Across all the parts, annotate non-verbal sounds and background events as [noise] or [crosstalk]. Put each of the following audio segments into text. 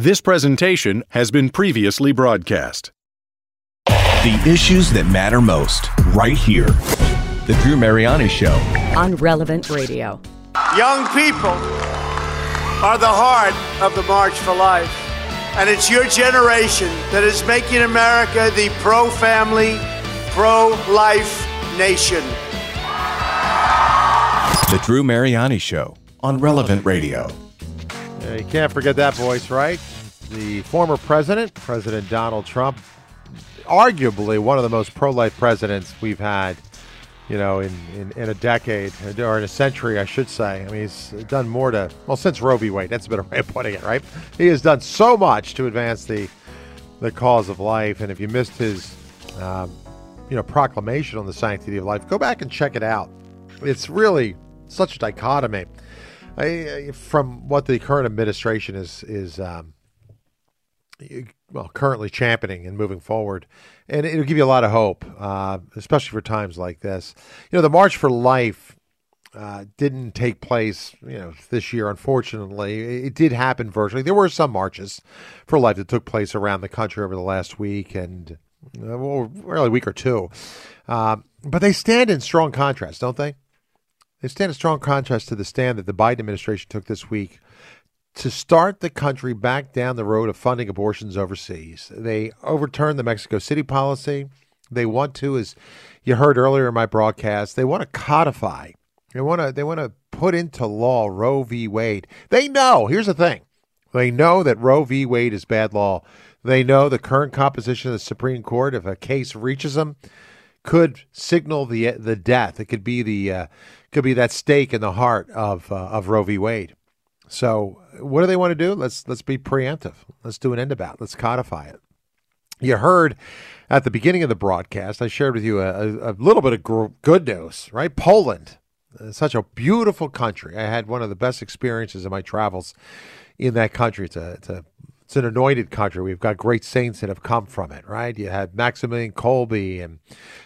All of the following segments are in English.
This presentation has been previously broadcast. The issues that matter most, right here. The Drew Mariani Show. on Relevant Radio. Young people are the heart of the March for Life. And it's your generation that is making America the pro family, pro life nation. The Drew Mariani Show on Relevant Radio. Yeah, you can't forget that voice, right? The former president, President Donald Trump, arguably one of the most pro-life presidents we've had, you know, in, in, in a decade or in a century, I should say. I mean, he's done more to well since Roe v. Wade. That's a better [laughs] way of putting it, right? He has done so much to advance the the cause of life. And if you missed his, um, you know, proclamation on the sanctity of life, go back and check it out. It's really such a dichotomy. I, from what the current administration is is um, well currently championing and moving forward, and it'll give you a lot of hope, uh, especially for times like this. You know, the March for Life uh, didn't take place, you know, this year. Unfortunately, it did happen virtually. There were some marches for life that took place around the country over the last week and uh, well, really a week or two. Um, but they stand in strong contrast, don't they? They stand in strong contrast to the stand that the Biden administration took this week to start the country back down the road of funding abortions overseas. They overturned the Mexico City policy. They want to, as you heard earlier in my broadcast, they want to codify. They want to. They want to put into law Roe v. Wade. They know. Here's the thing. They know that Roe v. Wade is bad law. They know the current composition of the Supreme Court, if a case reaches them, could signal the the death. It could be the uh, could be that stake in the heart of uh, of Roe v. Wade. So, what do they want to do? Let's let's be preemptive. Let's do an end about. Let's codify it. You heard at the beginning of the broadcast, I shared with you a, a, little bit of gr- good news, right? Poland, uh, such a beautiful country. I had one of the best experiences of my travels in that country. It's a, it's a it's an anointed country. We've got great saints that have come from it, right? You had Maximilian Kolbe and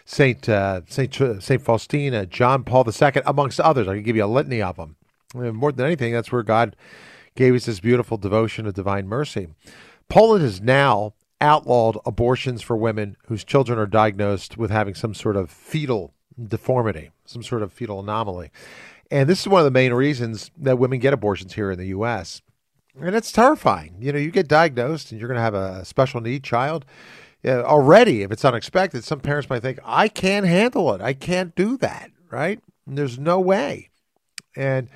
Saint uh, Saint Saint Faustina, John Paul II, amongst others. I can give you a litany of them. And more than anything, that's where God gave us this beautiful devotion of divine mercy. Poland has now outlawed abortions for women whose children are diagnosed with having some sort of fetal deformity, some sort of fetal anomaly. And this is one of the main reasons that women get abortions here in the U.S. And it's terrifying. You know, you get diagnosed and you're going to have a special need child. Already, if it's unexpected, some parents might think, I can't handle it. I can't do that, right? And there's no way. And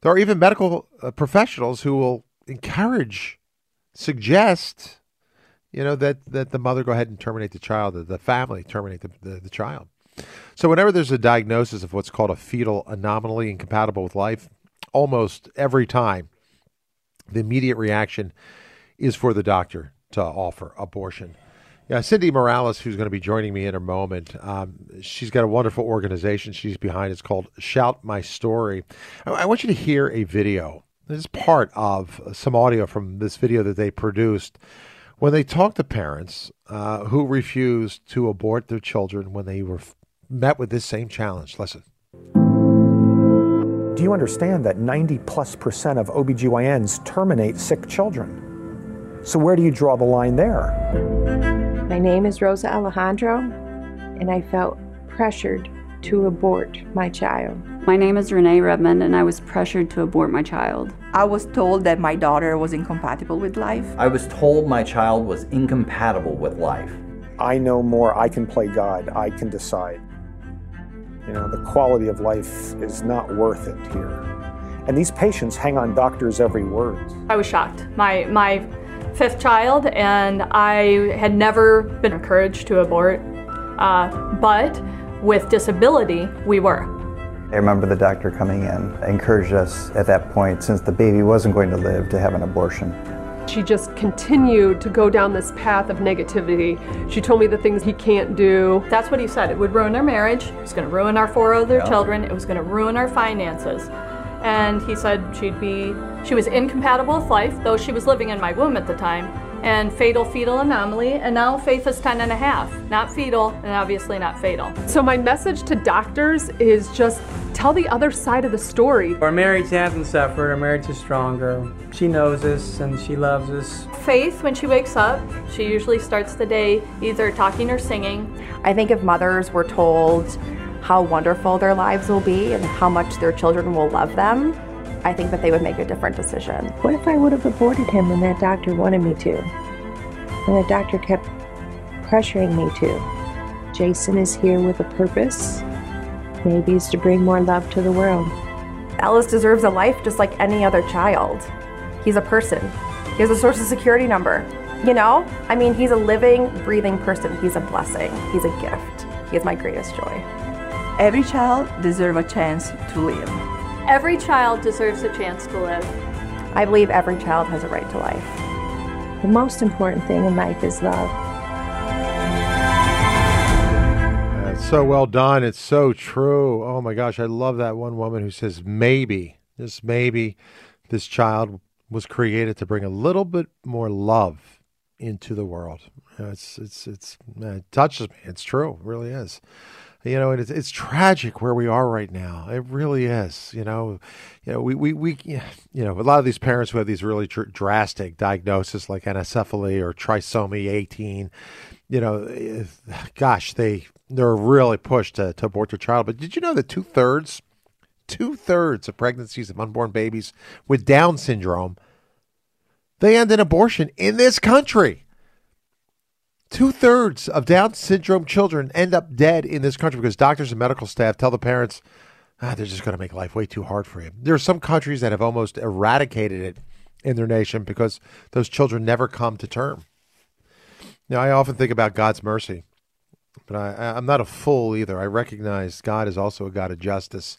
there are even medical uh, professionals who will encourage, suggest, you know, that, that the mother go ahead and terminate the child, the, the family terminate the, the, the child. So, whenever there's a diagnosis of what's called a fetal anomaly incompatible with life, almost every time the immediate reaction is for the doctor to offer abortion. Yeah, Cindy Morales, who's going to be joining me in a moment, um, she's got a wonderful organization she's behind. It's called Shout My Story. I, I want you to hear a video. This is part of some audio from this video that they produced when they talked to parents uh, who refused to abort their children when they were met with this same challenge. Listen. Do you understand that 90 plus percent of OBGYNs terminate sick children? So, where do you draw the line there? My name is Rosa Alejandro, and I felt pressured to abort my child. My name is Renee Redmond, and I was pressured to abort my child. I was told that my daughter was incompatible with life. I was told my child was incompatible with life. I know more. I can play God. I can decide. You know, the quality of life is not worth it here. And these patients hang on doctors' every word. I was shocked. My my fifth child, and I had never been encouraged to abort. Uh, but with disability, we were. I remember the doctor coming in, encouraged us at that point, since the baby wasn't going to live, to have an abortion. She just continued to go down this path of negativity. She told me the things he can't do. That's what he said. It would ruin our marriage. It was going to ruin our four other Yeah. children. It was going to ruin our finances. And he said she'd be, she was incompatible with life, though she was living in my womb at the time. And fatal fetal anomaly, and now Faith is 10 and a half. Not fetal, and obviously not fatal. So, my message to doctors is just tell the other side of the story. Our marriage hasn't suffered, our marriage is stronger. She knows us and she loves us. Faith, when she wakes up, she usually starts the day either talking or singing. I think if mothers were told how wonderful their lives will be and how much their children will love them, I think that they would make a different decision. What if I would have aborted him when that doctor wanted me to? And the doctor kept pressuring me to. Jason is here with a purpose. Maybe it's to bring more love to the world. Ellis deserves a life just like any other child. He's a person. He has a social security number. You know? I mean, he's a living, breathing person. He's a blessing. He's a gift. He is my greatest joy. Every child deserves a chance to live. Every child deserves a chance to live. I believe every child has a right to life. The most important thing in life is love. It's so well done. It's so true. Oh my gosh, I love that one woman who says maybe, just maybe, this child was created to bring a little bit more love into the world. It's it's it's it touches me. It's true. It really is you know, it's, it's tragic where we are right now. It really is. You know, you know, we, we, we you know, a lot of these parents who have these really dr- drastic diagnoses like anencephaly or trisomy 18, you know, eh, gosh, they, they're really pushed to, to abort their child. But did you know that two thirds, two thirds of pregnancies of unborn babies with Down syndrome, they end in abortion in this country? Two thirds of Down syndrome children end up dead in this country because doctors and medical staff tell the parents, ah, they're just going to make life way too hard for you. There are some countries that have almost eradicated it in their nation because those children never come to term. Now, I often think about God's mercy, but I, I'm not a fool either. I recognize God is also a God of justice.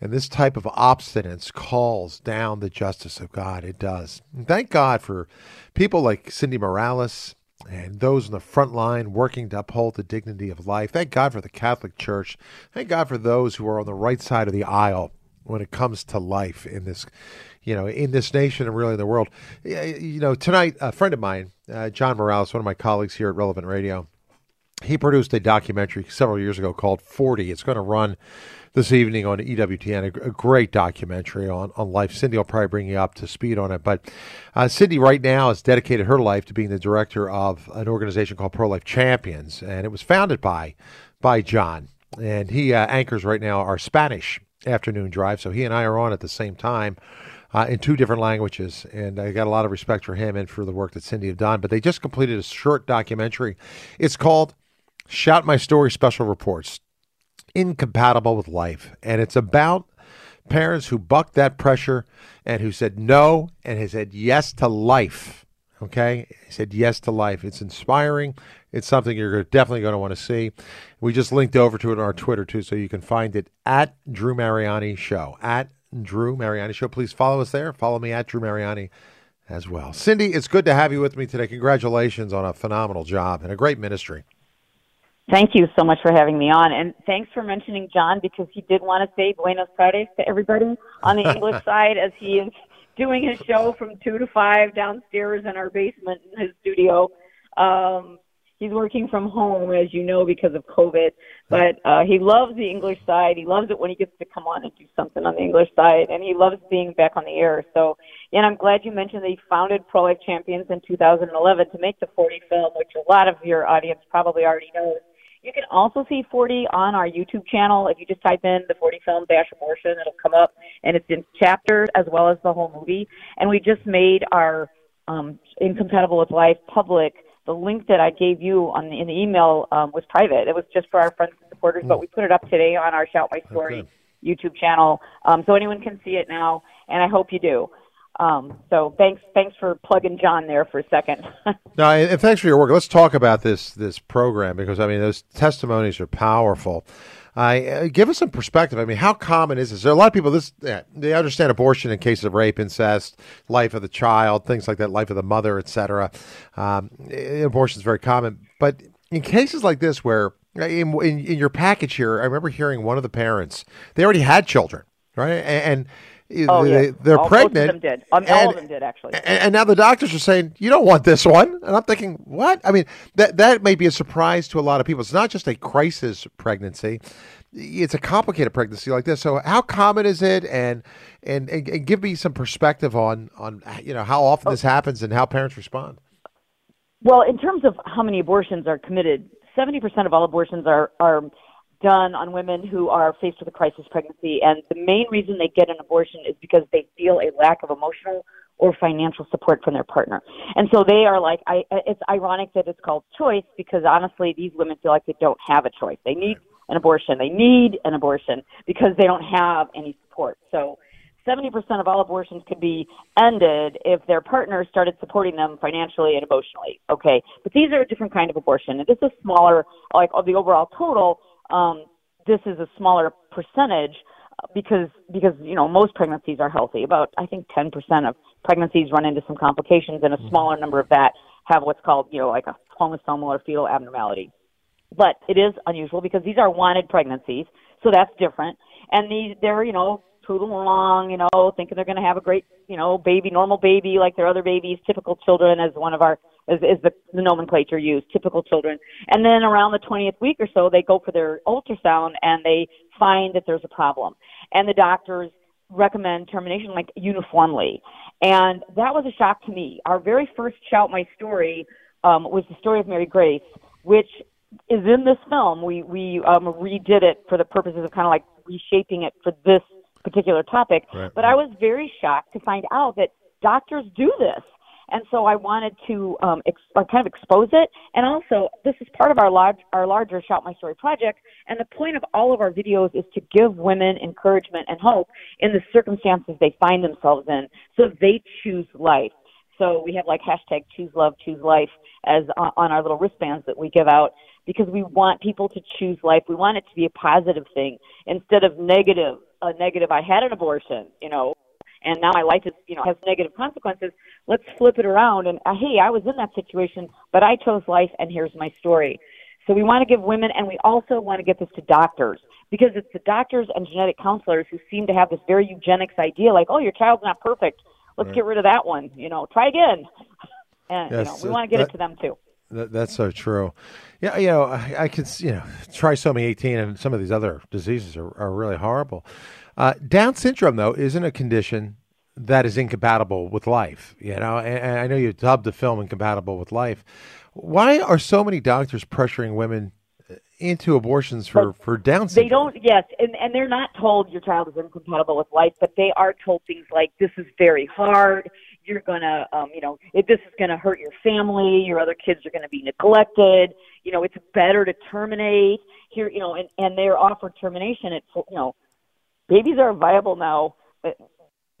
And this type of obstinance calls down the justice of God. It does. And thank God for people like Cindy Morales and those in the front line working to uphold the dignity of life. Thank God for the Catholic Church. Thank God for those who are on the right side of the aisle when it comes to life in this, you know, in this nation and really in the world. You know, tonight, a friend of mine, uh, John Morales, one of my colleagues here at Relevant Radio, he produced a documentary several years ago called 40. It's going to run this evening on EWTN, a, a, great documentary on, on life. Cindy will probably bring you up to speed on it. But uh, Cindy, right now, has dedicated her life to being the director of an organization called Pro Life Champions. And it was founded by, by John. And he uh, anchors right now our Spanish afternoon drive. So he and I are on at the same time. Uh, in two different languages. And I got a lot of respect for him and for the work that Cindy have done. But they just completed a short documentary. It's called Shout My Story Special Reports incompatible with life. And it's about parents who bucked that pressure and who said no and has said yes to life. Okay? He said yes to life. It's inspiring. It's something you're definitely going to want to see. We just linked over to it on our Twitter too, so you can find it at Drew Mariani Show. At Drew Mariani Show. Please follow us there. Follow me at Drew Mariani as well. Cindy, it's good to have you with me today. Congratulations on a phenomenal job and a great ministry. Thank you so much for having me on. And thanks for mentioning John because he did want to say Buenos tardes to everybody on the English [laughs] side as he is doing his show from 2 to 5 downstairs in our basement in his studio. Um, he's working from home, as you know, because of COVID. But uh, he loves the English side. He loves it when he gets to come on and do something on the English side. And he loves being back on the air. So, and I'm glad you mentioned that he founded Pro Life Champions in 2011 to make the 40 film, which a lot of your audience probably already knows you can also see 40 on our YouTube channel. If you just type in the 40 film dash abortion, it'll come up, and it's in chapters as well as the whole movie. And we just made our um, Incompatible with Life public. The link that I gave you on the, in the email um, was private. It was just for our friends and supporters, mm. but we put it up today on our Shout My Story okay. YouTube channel, um, so anyone can see it now. And I hope you do. Um, so thanks, thanks for plugging John there for a second. [laughs] no, and thanks for your work. Let's talk about this this program because I mean those testimonies are powerful. I uh, give us some perspective. I mean, how common is this? There are a lot of people. This they understand abortion in cases of rape, incest, life of the child, things like that, life of the mother, etc. Um, abortion is very common, but in cases like this, where in, in, in your package here, I remember hearing one of the parents. They already had children, right, and, and Oh, they, yeah. they're all, pregnant. Most of them did. Um, all of them did actually. And, and now the doctors are saying you don't want this one, and I'm thinking, what? I mean, that that may be a surprise to a lot of people. It's not just a crisis pregnancy; it's a complicated pregnancy like this. So, how common is it? And and and, and give me some perspective on on you know how often this happens and how parents respond. Well, in terms of how many abortions are committed, 70% of all abortions are, are done on women who are faced with a crisis pregnancy. And the main reason they get an abortion is because they feel a lack of emotional or financial support from their partner. And so they are like, I, it's ironic that it's called choice because honestly, these women feel like they don't have a choice. They need an abortion. They need an abortion because they don't have any support. So 70% of all abortions could be ended if their partner started supporting them financially and emotionally. Okay. But these are a different kind of abortion. And this is smaller, like of the overall total, um, this is a smaller percentage because, because, you know, most pregnancies are healthy. About, I think 10% of pregnancies run into some complications and a smaller number of that have what's called, you know, like a chromosomal or fetal abnormality. But it is unusual because these are wanted pregnancies. So that's different. And these, they're, you know, toodling along, you know, thinking they're going to have a great, you know, baby, normal baby like their other babies, typical children, as one of our, as is the, the nomenclature used, typical children. And then around the 20th week or so, they go for their ultrasound and they find that there's a problem. And the doctors recommend termination like uniformly. And that was a shock to me. Our very first Shout My Story um, was the story of Mary Grace, which is in this film. We we um, redid it for the purposes of kind of like reshaping it for this particular topic. Right. But I was very shocked to find out that doctors do this. And so I wanted to um, ex- uh, kind of expose it, and also this is part of our large, our larger Shout My Story project. And the point of all of our videos is to give women encouragement and hope in the circumstances they find themselves in, so they choose life. So we have like hashtag Choose Love, Choose Life as on, on our little wristbands that we give out because we want people to choose life. We want it to be a positive thing instead of negative. A negative. I had an abortion, you know, and now my life is, you know, has negative consequences. Let's flip it around and uh, hey, I was in that situation, but I chose life, and here's my story. So we want to give women, and we also want to get this to doctors because it's the doctors and genetic counselors who seem to have this very eugenics idea, like, oh, your child's not perfect. Let's Right. get rid of that one. You know, try again. [laughs] And you know, we uh, want to get that- it to them too. That, that's so true. Yeah, you know, I, I could, you know, trisomy 18 and some of these other diseases are, are really horrible. Uh, Down syndrome, though, isn't a condition that is incompatible with life. You know, and, and I know you dubbed the film "Incompatible with Life." Why are so many doctors pressuring women uh, into abortions for for Down syndrome? They don't, yes, and and they're not told your child is incompatible with life, but they are told things like this is very hard. You're gonna, um, you know, if this is gonna hurt your family. Your other kids are gonna be neglected. You know, it's better to terminate here. You know, and and they're offered termination at, you know, babies are viable now. But,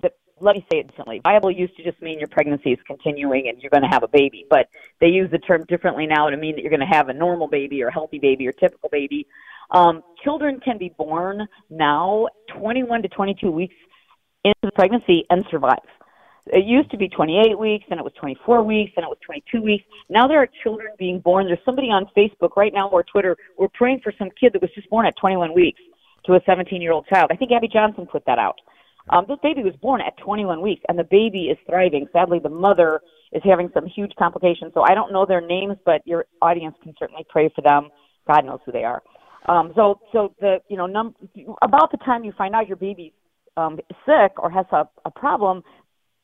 but let me say it differently. Viable used to just mean your pregnancy is continuing and you're going to have a baby, but they use the term differently now to mean that you're going to have a normal baby or healthy baby or typical baby. Um, children can be born now 21 to 22 weeks into the pregnancy and survive. It used to be 28 weeks, then it was 24 weeks, then it was 22 weeks. Now there are children being born. There's somebody on Facebook right now or Twitter. We're praying for some kid that was just born at 21 weeks to a 17 year old child. I think Abby Johnson put that out. Um, this baby was born at 21 weeks, and the baby is thriving. Sadly, the mother is having some huge complications. So I don't know their names, but your audience can certainly pray for them. God knows who they are. Um, so, so the you know num- about the time you find out your baby's um, sick or has a, a problem,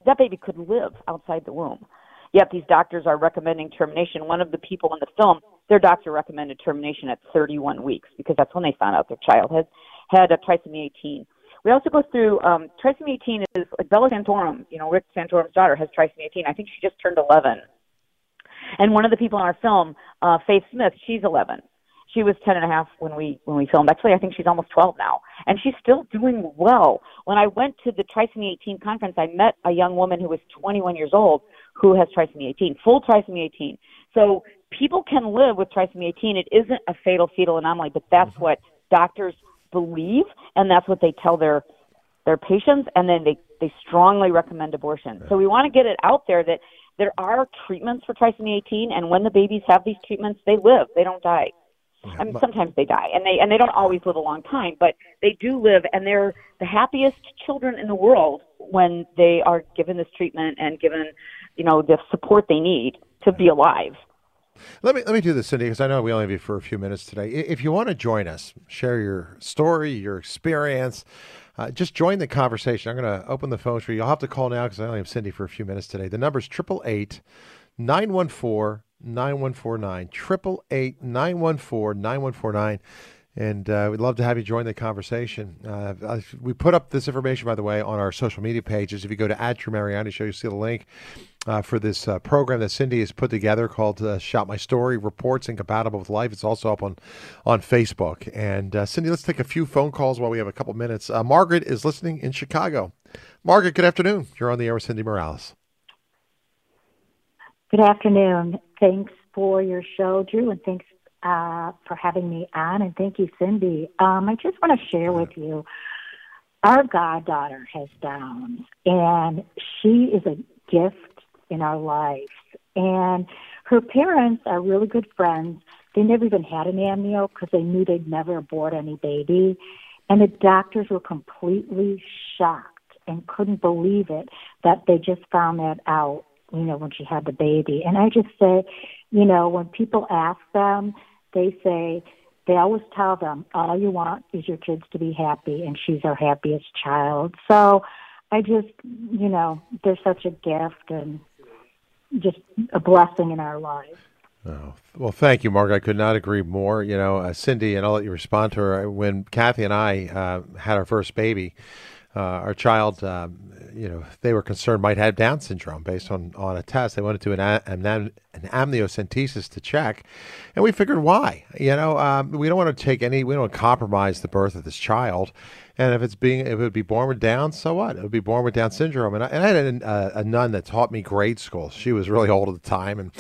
that baby could live outside the womb. Yet these doctors are recommending termination. One of the people in the film, their doctor recommended termination at 31 weeks because that's when they found out their child had had a trisomy 18. We also go through um, trisomy 18 is like Bella Santorum. You know, Rick Santorum's daughter has trisomy 18. I think she just turned 11. And one of the people in our film, uh, Faith Smith, she's 11. She was 10 and a half when we when we filmed. Actually, I think she's almost 12 now, and she's still doing well. When I went to the trisomy 18 conference, I met a young woman who was 21 years old who has trisomy 18, full trisomy 18. So people can live with trisomy 18. It isn't a fatal fetal anomaly, but that's mm-hmm. what doctors believe, and that's what they tell their their patients, and then they they strongly recommend abortion. So we want to get it out there that there are treatments for trisomy 18, and when the babies have these treatments, they live, they don't die. I mean, sometimes they die, and they and they don't always live a long time, but they do live, and they're the happiest children in the world when they are given this treatment and given, you know, the support they need to be alive. Let me let me do this, Cindy, because I know we only have you for a few minutes today. If you want to join us, share your story, your experience, uh, just join the conversation. I'm going to open the phone for you. You'll have to call now because I only have Cindy for a few minutes today. The number is triple eight nine one four nine one four nine triple eight nine one four nine one four nine. And uh, we'd love to have you join the conversation. Uh, we put up this information, by the way, on our social media pages. If you go to at Drew Mariani Show, you'll see the link uh, for this uh, program that Cindy has put together called uh, "Shout My Story: Reports Incompatible with Life." It's also up on on Facebook. And uh, Cindy, let's take a few phone calls while we have a couple minutes. Margaret is listening in Chicago. Margaret, good afternoon. You're on the air with Cindy Morales. Good afternoon. Thanks for your show, Drew, and thanks uh, for having me on. And thank you, Cindy. Um, I just want to share with you our goddaughter has Downs, and she is a gift in our lives. And her parents are really good friends. They never even had an amnio because they knew they'd never abort any baby. And the doctors were completely shocked and couldn't believe it that they just found that out, you know, when she had the baby. And I just say, you know, when people ask them, they say, they always tell them, all you want is your kids to be happy, and she's our happiest child. So I just, you know, they're such a gift and just a blessing in our lives. Oh, well, thank you, Margaret. I could not agree more. You know, uh, Cindy, and I'll let you respond to her. When Kathy and I uh, had our first baby, uh, our child, um, you know, they were concerned might have Down syndrome based on, on a test. They wanted to an, an, an amniocentesis to check, and we figured why. You know, um, we don't want to take any, we don't want to compromise the birth of this child. And if it's being, if it would be born with Down, so what? It would be born with Down syndrome. And I, and I had a, a nun that taught me grade school. She was really old at the time, and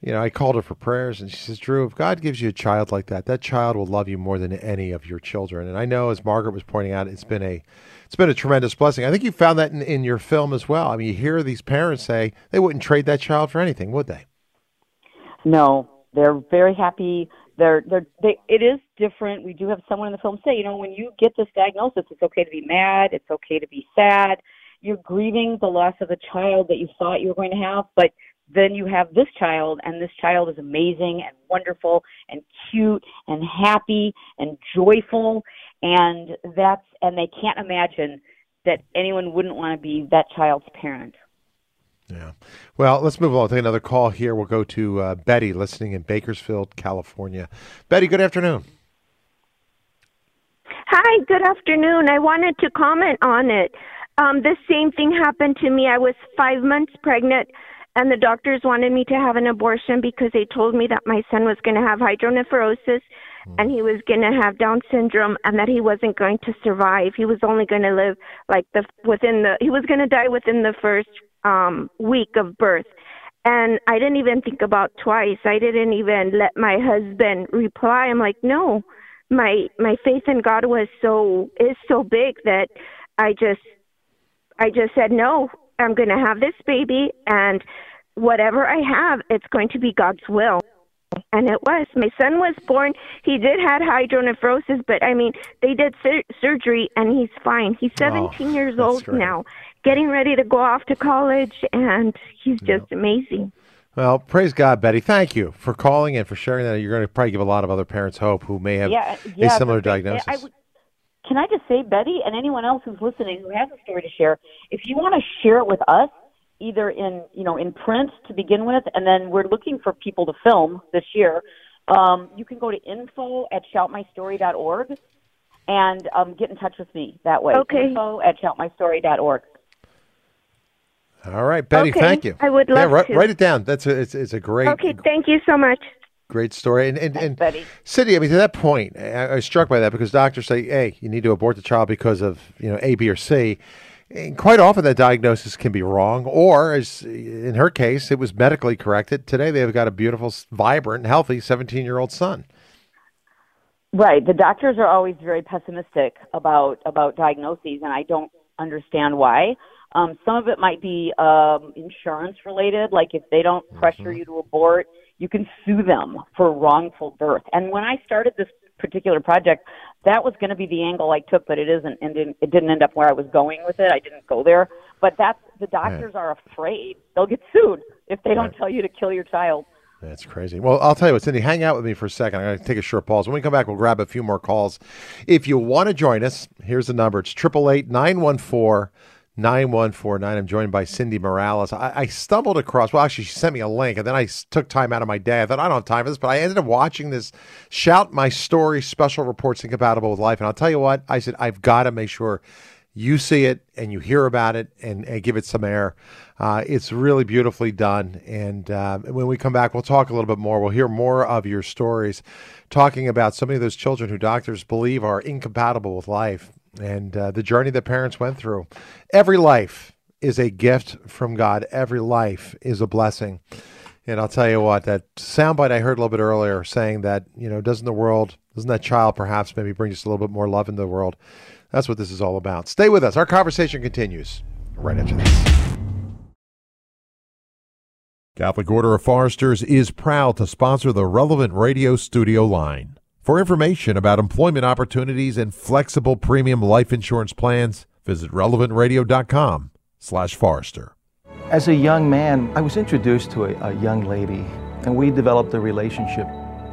you know, I called her for prayers, and she says, "Drew, if God gives you a child like that, that child will love you more than any of your children." And I know, as Margaret was pointing out, it's been a, it's been a tremendous blessing. I think you found that in, in your film as well. I mean, you hear these parents say they wouldn't trade that child for anything, would they? No, they're very happy. They're they're they. It is different. We do have someone in the film say, you know, when you get this diagnosis, it's okay to be mad. It's okay to be sad. You're grieving the loss of a child that you thought you were going to have, but then you have this child, and this child is amazing and wonderful and cute and happy and joyful, and that's and they can't imagine that anyone wouldn't want to be that child's parent. Yeah. Well, let's move on. Take another call here. We'll go to uh, Betty, listening in Bakersfield, California. Betty, good afternoon. Hi, good afternoon. I wanted to comment on it. Um, the same thing happened to me. I was five months pregnant, and the doctors wanted me to have an abortion because they told me that my son was going to have hydronephrosis and he was going to have Down syndrome and that he wasn't going to survive. He was only going to live like the within the he was going to die within the first um week of birth. And I didn't even think about twice. I didn't even let my husband reply. I'm like, "No. My my faith in God was so is so big that I just I just said, "No. I'm going to have this baby and whatever I have, it's going to be God's will." And it was. My son was born. He did had hydronephrosis, but I mean, they did sur- surgery and he's fine. He's 17 years old great. now, getting ready to go off to college, and he's just amazing. Well, praise God, Betty. Thank you for calling and for sharing that. You're going to probably give a lot of other parents hope who may have yeah, a similar diagnosis. I would, can I just say, Betty, and anyone else who's listening who has a story to share, if you want to share it with us, either in you know in print to begin with, and then we're looking for people to film this year. Um, you can go to info at shoutmystory.org and um, get in touch with me that way. Okay. Info at shoutmystory.org. All right, Betty. Okay, Thank you. I would yeah, love write, to. write it down. That's a, it's, it's a great, Okay, thank you so much. great story. And and, and Cindy, I mean, to that point, I, I was struck by that because doctors say, "Hey, you need to abort the child because of you know A, B, or C." And quite often, that diagnosis can be wrong, or as in her case, it was medically corrected. Today, they've got a beautiful, vibrant, healthy seventeen-year-old son. Right. The doctors are always very pessimistic about about diagnoses, and I don't understand why. Um, some of it might be um, insurance related, like if they don't pressure you to abort, you can sue them for wrongful birth. And when I started this particular project, that was going to be the angle I took, but it isn't, and didn't, it didn't end up where I was going with it. I didn't go there. But that's the doctors are afraid they'll get sued if they don't Right. tell you to kill your child. That's crazy. Well, I'll tell you what, Cindy, hang out with me for a second. I'm going to take a short pause. When we come back, we'll grab a few more calls. If you want to join us, here's the number. It's 888 914 9149. I'm joined by Cindy Morales. I, I stumbled across, well, actually, she sent me a link, and then I took time out of my day. I thought, I don't have time for this, but I ended up watching this Shout My Story special reports incompatible with life. And I'll tell you what, I said, I've got to make sure you see it and you hear about it and, and give it some air. Uh, it's really beautifully done. And uh, when we come back, we'll talk a little bit more. We'll hear more of your stories, talking about so many of those children who doctors believe are incompatible with life and uh, the journey that parents went through. Every life is a gift from God, every life is a blessing. And I'll tell you what, that soundbite I heard a little bit earlier saying that, you know, doesn't the world, doesn't that child perhaps maybe bring just a little bit more love into the world? That's what this is all about. Stay with us. Our conversation continues right after this. Catholic Order of Foresters is proud to sponsor the Relevant Radio Studio line. For information about employment opportunities and flexible premium life insurance plans, visit relevantradio.com slash Forester. As a young man, I was introduced to a, a young lady, and we developed a relationship.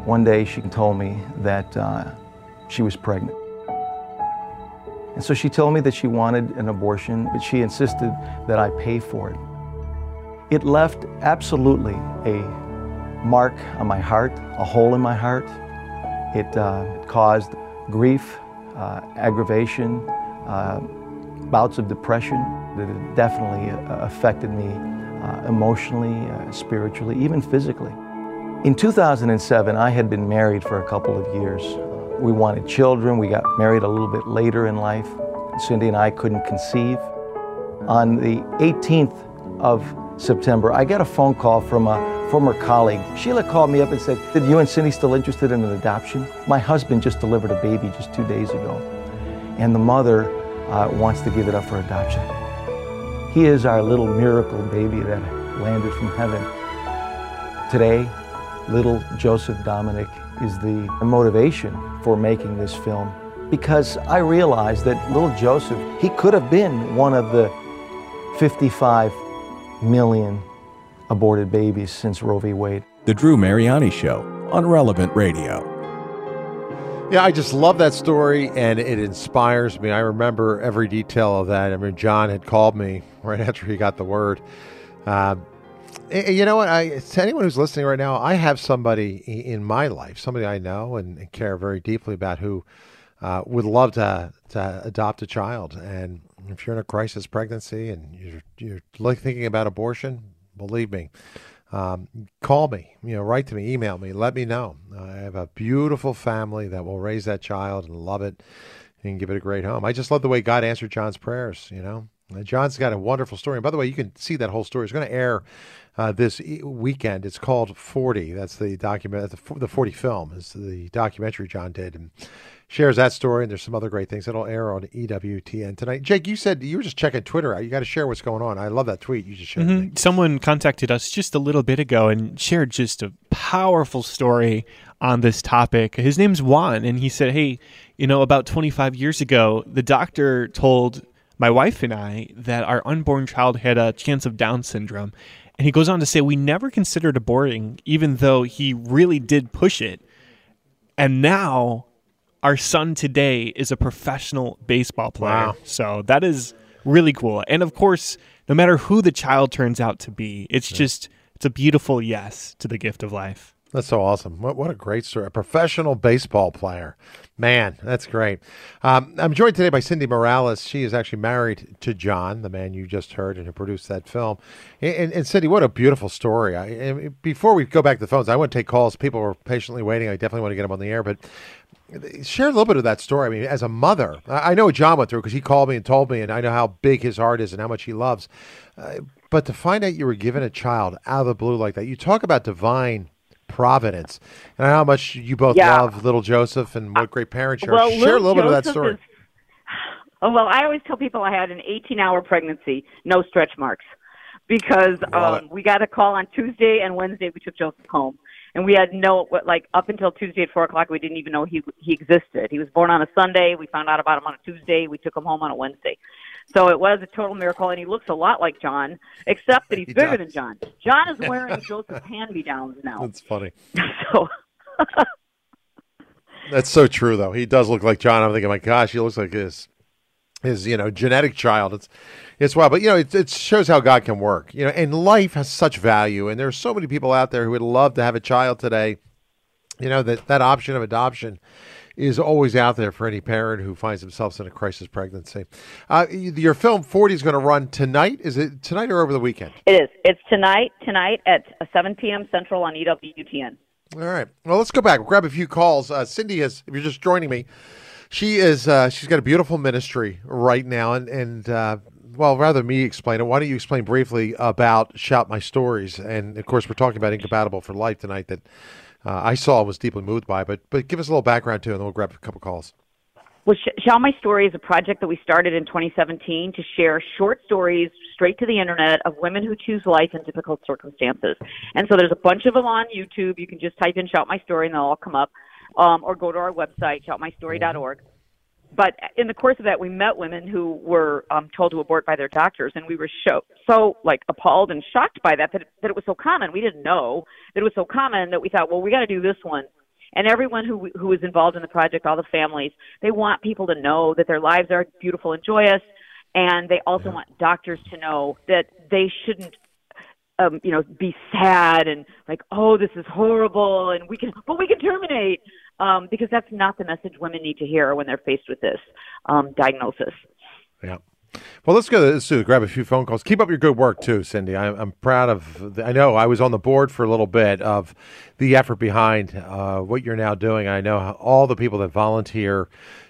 One day, she told me that uh, she was pregnant. And so she told me that she wanted an abortion, but she insisted that I pay for it. It left absolutely a mark on my heart, a hole in my heart. It, uh, it caused grief, uh, aggravation, uh, bouts of depression that it definitely uh, affected me uh, emotionally, spiritually, even physically. In 2007, I had been married for a couple of years. We wanted children. We got married a little bit later in life. Cindy and I couldn't conceive. On the 18th of September, I got a phone call from a former colleague. Sheila called me up and said, Did you and Cindy still interested in an adoption? My husband just delivered a baby just two days ago, and the mother uh, wants to give it up for adoption. He is our little miracle baby that landed from heaven. Today, little Joseph Dominic is the motivation for making this film because I realized that little Joseph, he could have been one of the 55 million aborted babies since Roe v. Wade. The Drew Mariani Show on Relevant Radio. Yeah, I just love that story and it inspires me. I remember every detail of that. I mean, John had called me right [laughs] after he got the word. Uh, and- and you know what? I, to anyone who's listening right now, I have somebody in my life, somebody I know and, and care very deeply about who uh, would love to, to adopt a child. And if you're in a crisis pregnancy and you're, you're like thinking about abortion, believe me, um, call me, you know, write to me, email me, let me know. I have a beautiful family that will raise that child and love it and give it a great home. I just love the way God answered John's prayers, you know. John's got a wonderful story. And by the way, you can see that whole story. It's going to air uh, this e- weekend. It's called 40. That's the document, the, the 40 film is the documentary John did and shares that story. And there's some other great things that'll air on EWTN tonight. Jake, you said you were just checking Twitter out. You got to share what's going on. I love that tweet you just shared. Mhm. Someone contacted us just a little bit ago and shared just a powerful story on this topic. His name's Juan, and he said, Hey, you know, about 25 years ago, the doctor told my wife and I that our unborn child had a chance of Down syndrome. And he goes on to say, We never considered aborting, even though he really did push it. And now our son today is a professional baseball player. Wow. So that is really cool. And of course, no matter who the child turns out to be, it's just it's a beautiful yes to the gift of life. That's so awesome. What, what a great story. A professional baseball player. Man, that's great. Um, I'm joined today by Cindy Morales. She is actually married to John, the man you just heard and who produced that film. And, and, Cindy, what a beautiful story. I, before we go back to the phones, I want to take calls. People were patiently waiting. I definitely want to get them on the air, but share a little bit of that story. I mean, as a mother, I I know what John went through because he called me and told me, and I know how big his heart is and how much he loves. Uh, but to find out you were given a child out of the blue like that, you talk about divine providence and how much you both Yeah. love little Joseph and what great parents you are. Well, Share a little little bit of that Joseph story. is- Oh, well, I always tell people I had an 18 hour pregnancy, no stretch marks, because um, we got a call on Tuesday and Wednesday we took Joseph home. and we had no what like up until Tuesday at four o'clock we didn't even know he he existed. He was born on a Sunday. We found out about him on a Tuesday. We took him home on a Wednesday. So it was a total miracle, and he looks a lot like John, except that he's [laughs] He bigger does. than John. John is wearing [laughs] Joseph hand me downs now. That's funny. [laughs] So That's so true, though. He does look like John. I'm thinking, my gosh, he looks like his his you know genetic child. It's it's wild, but you know it, it shows how God can work. You know, and life has such value, and there's so many people out there who would love to have a child today. You know that that option of adoption is always out there for any parent who finds themselves in a crisis pregnancy. Uh, your film 40 is going to run tonight. Is it tonight or over the weekend? it is. It's tonight. Tonight at 7 p.m. Central on EWTN. All right. Well, let's go back. We'll grab a few calls. Uh, Cindy is, if you're just joining me, she is. Uh, she's got a beautiful ministry right now, and and uh, well, rather me explain it. Why don't you explain briefly about Shout My Stories? And of course, we're talking about Incompatible for Life tonight. That uh, I saw and was deeply moved by. But but give us a little background too, and then we'll grab a couple calls. Well, Sh- Shout My Story is a project that we started in 2017 to share short stories straight to the internet of women who choose life in difficult circumstances. And so there's a bunch of them on YouTube. You can just type in Shout My Story and they'll all come up. Um, or go to our website, shoutmystory.org. But in the course of that, we met women who were um, told to abort by their doctors, and we were so, so like appalled and shocked by that, that that it was so common. We didn't know that it was so common that we thought, well, we got to do this one. And everyone who who is involved in the project, all the families, they want people to know that their lives are beautiful and joyous, and they also want doctors to know that they shouldn't um, you know, be sad and like, oh, this is horrible, and we can, but we can terminate, um, because that's not the message women need to hear when they're faced with this um, diagnosis. Yeah. Well, let's go. Let's do, grab a few phone calls. Keep up your good work too, Cindy. I, I'm proud of. The, I know I was on the board for a little bit of the effort behind uh, what you're now doing. I know all the people that volunteer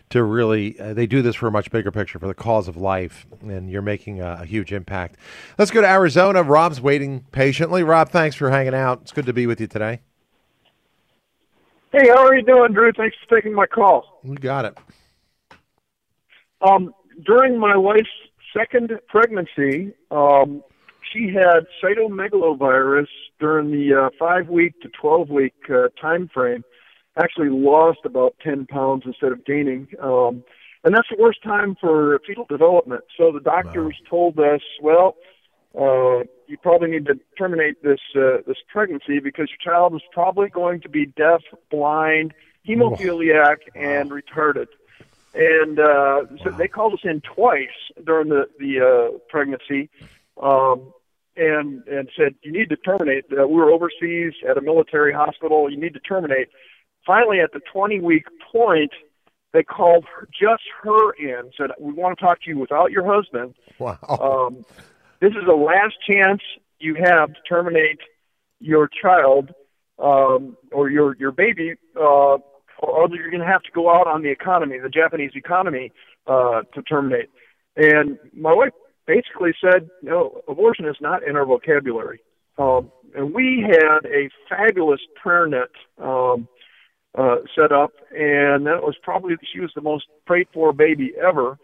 to really uh, they do this for a much bigger picture for the cause of life, and you're making a, a huge impact. Let's go to Arizona. Rob's waiting patiently. Rob, thanks for hanging out. It's good to be with you today. Hey, how are you doing, Drew? Thanks for taking my call. You got it. Um, during my wife's second pregnancy, um, she had cytomegalovirus during the uh, five week to 12 week uh, time frame. Actually, lost about 10 pounds instead of gaining. Um, and that's the worst time for fetal development. So the doctors told us, well, uh, you probably need to terminate this uh, this pregnancy because your child is probably going to be deaf, blind, hemophiliac, and retarded. And uh, so they called us in twice during the the uh, pregnancy, um, and and said you need to terminate. Uh, we were overseas at a military hospital. You need to terminate. Finally, at the 20 week point, they called her, just her in. Said we want to talk to you without your husband. Wow. Um, this is the last chance you have to terminate your child um, or your your baby, uh, or you're going to have to go out on the economy, the Japanese economy, uh, to terminate. And my wife basically said, no, abortion is not in our vocabulary. Um, and we had a fabulous prayer net um, uh, set up, and that was probably she was the most prayed for baby ever.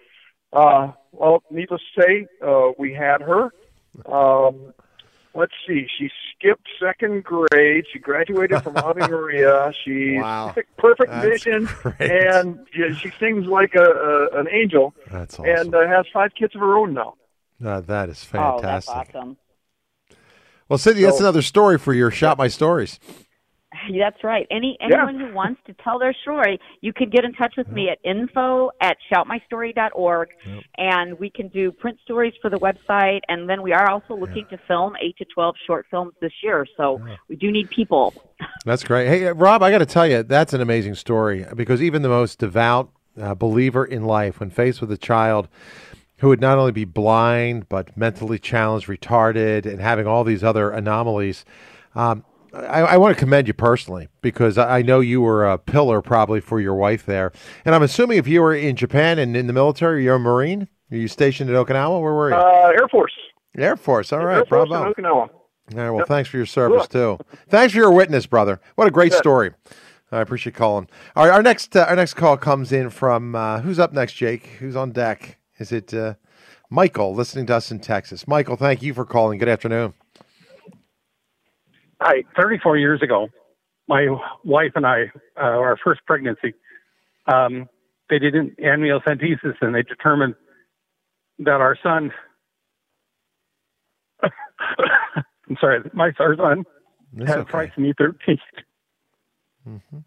Uh, well, needless to say, uh, we had her. Um, let's see, she skipped second grade. She graduated from Ave [laughs] Maria. She Wow. perfect, perfect That's vision, [laughs] great. and yeah, she sings like a, a an angel. That's awesome. And uh, has five kids of her own now. Uh, that is Oh, that's fantastic. awesome. Well, Cindy, that's another story for your Shout My Stories. [laughs] That's right. Any Yeah. anyone who wants to tell their story, you can get in touch with me at info at shoutmystory.org, and we can do print stories for the website. And then we are also looking to film eight to twelve short films this year. So we do need people. [laughs] That's great. Hey, Rob, I got to tell you, that's an amazing story because even the most devout uh, believer in life, when faced with a child who would not only be blind, but mentally challenged, retarded, and having all these other anomalies, um, I, I want to commend you personally because I know you were a pillar probably for your wife there. And I'm assuming if you were in Japan and in the military, you're a Marine? Are you stationed at Okinawa? Where were you? Uh, Air Force. Air Force. All right. Air Force bravo. Okinawa. All right. Well, Yep. thanks for your service too. Thanks for your witness, brother. What a great Yeah. story. I appreciate calling. All right, our next uh, our next call comes in from uh, who's up next, Jake? Who's on deck? Is it uh, Michael listening to us in Texas? Michael, thank you for calling. Good afternoon. Hi, 34 years ago, my wife and I, uh, our first pregnancy, um, they did an amniocentesis and they determined that our son, [laughs] I'm sorry, my our son That's had okay. trisomy 13. Mm-hmm.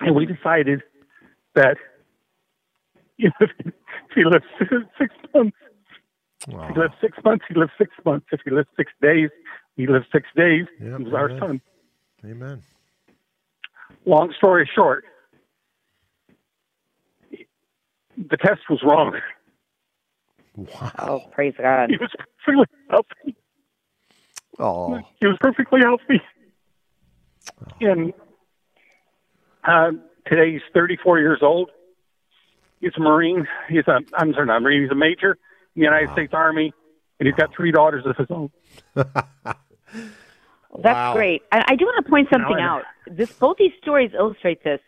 And we decided that you [laughs] know, if he lived six, months, if he lived six months, he lived six months. If he lived six days, he lived six days. Yep, he was our amen. son. Amen. Long story short, the test was wrong. Wow. Oh, praise God. He was perfectly healthy. Oh. He was perfectly healthy. And uh, today he's 34 years old. He's a Marine. He's a, I'm sorry, not a Marine. He's a major in the United States Army, and he's got three daughters of his own. [laughs] That's Wow. great. I, I do want to point something out. This both these stories illustrate this.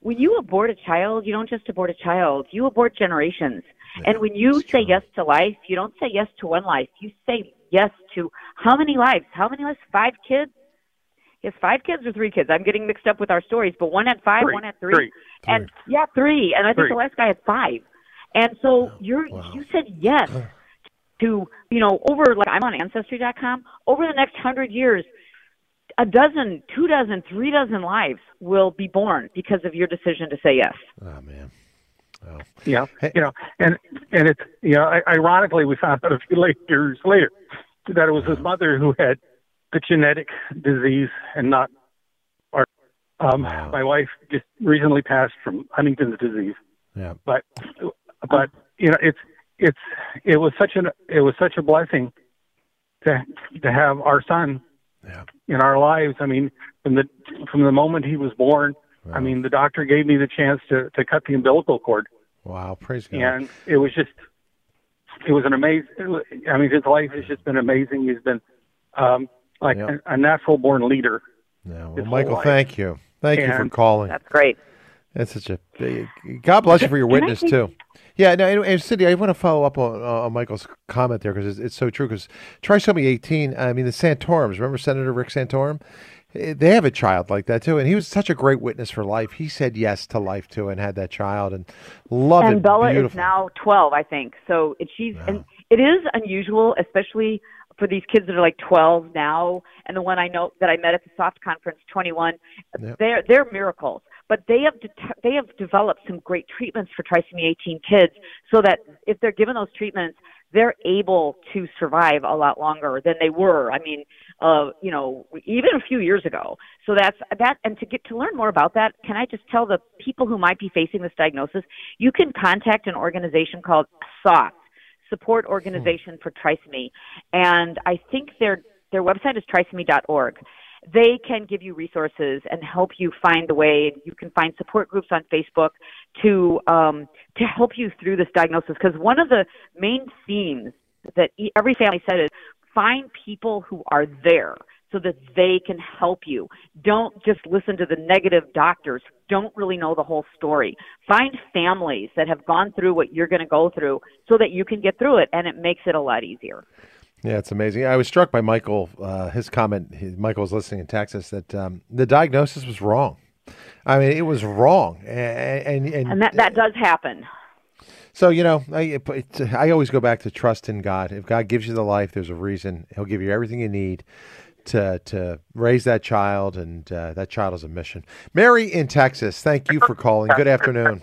When you abort a child, you don't just abort a child; you abort generations. and when you say yes to life, you don't say yes to one life. You say yes to how many lives? How many lives? Five kids. Has five kids or three kids. I'm getting mixed up with our stories, but one had five, Three. one had three, Three. and yeah, three. And I think Three. the last guy had five. And so oh, you're you said yes to you know over like I'm on Ancestry.com. Over the next hundred years, a dozen, two dozen, three dozen lives will be born because of your decision to say yes. Oh man. Oh. Yeah, you know, and and it's you know, ironically, we found out a few late [laughs] years later that it was his mother who had the genetic disease and not our. Um, My wife just recently passed from Huntington's disease, Yeah. but but you know, it's it's it was such an it was such a blessing to to have our son in our lives. I mean, from the from the moment he was born. I mean, the doctor gave me the chance to to cut the umbilical cord Wow. Praise God. and it was just it was an amazing i mean his life has just been amazing he's been um like Yeah. a, a natural born leader Yeah, well, Michael, thank you. Thank you for calling. That's great. That's such a big. God bless you for your witness take- too. Yeah, no, and, and Cindy, I want to follow up on, uh, on Michael's comment there because it's, it's so true. Because trisomy 18, I mean, the Santorums. Remember Senator Rick Santorum? Eh, They have a child like that too, and he was such a great witness for life. He said yes to life too, and had that child, and love and it. Bella Beautiful. is now 12, I think. So it, she's and it is unusual, especially for these kids that are like 12 now, and the one I know that I met at the SOFT Conference, 21. Yep. They're they're miracles, but they have det- they have developed some great treatments for trisomy 18 kids, so that if they're given those treatments, they're able to survive a lot longer than they were. I mean, uh, you know, even a few years ago. So that's that. And to get to learn more about that, can I just tell the people who might be facing this diagnosis, you can contact an organization called SOFT, Support Organization for Trisomy, and I think their their website is trisomy.org. They can give you resources and help you find the way. You can find support groups on Facebook to um, to help you through this diagnosis. Because one of the main themes that every family said is find people who are there so that they can help you. Don't just listen to the negative doctors who don't really know the whole story. Find families that have gone through what you're going to go through so that you can get through it and it makes it a lot easier. Yeah, it's amazing. I was struck by Michael, uh, his comment. Michael was listening in Texas that um, the diagnosis was wrong. I mean, it was wrong, and and, and, And that that does happen. so you know, I I always go back to trust in God. If God gives you the life, there's a reason. He'll give you everything you need to to raise that child, and uh, that child is a mission. Mary in Texas, thank you for calling. Good afternoon.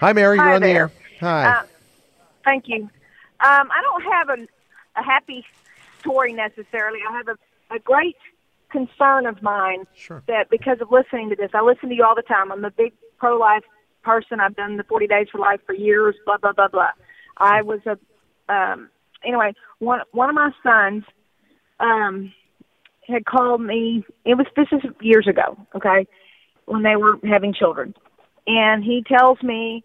Hi, Mary. You're Hi on the there. air. Hi. Uh, thank you. Um, I don't have a, a happy story necessarily. I have a, a great concern of mine that because of listening to this, I listen to you all the time. I'm a big pro life person. I've done the 40 Days for Life for years, blah, blah, blah, blah. I was a, um, anyway, one, one of my sons um, had called me. It was, this is years ago, okay, when they were having children. And he tells me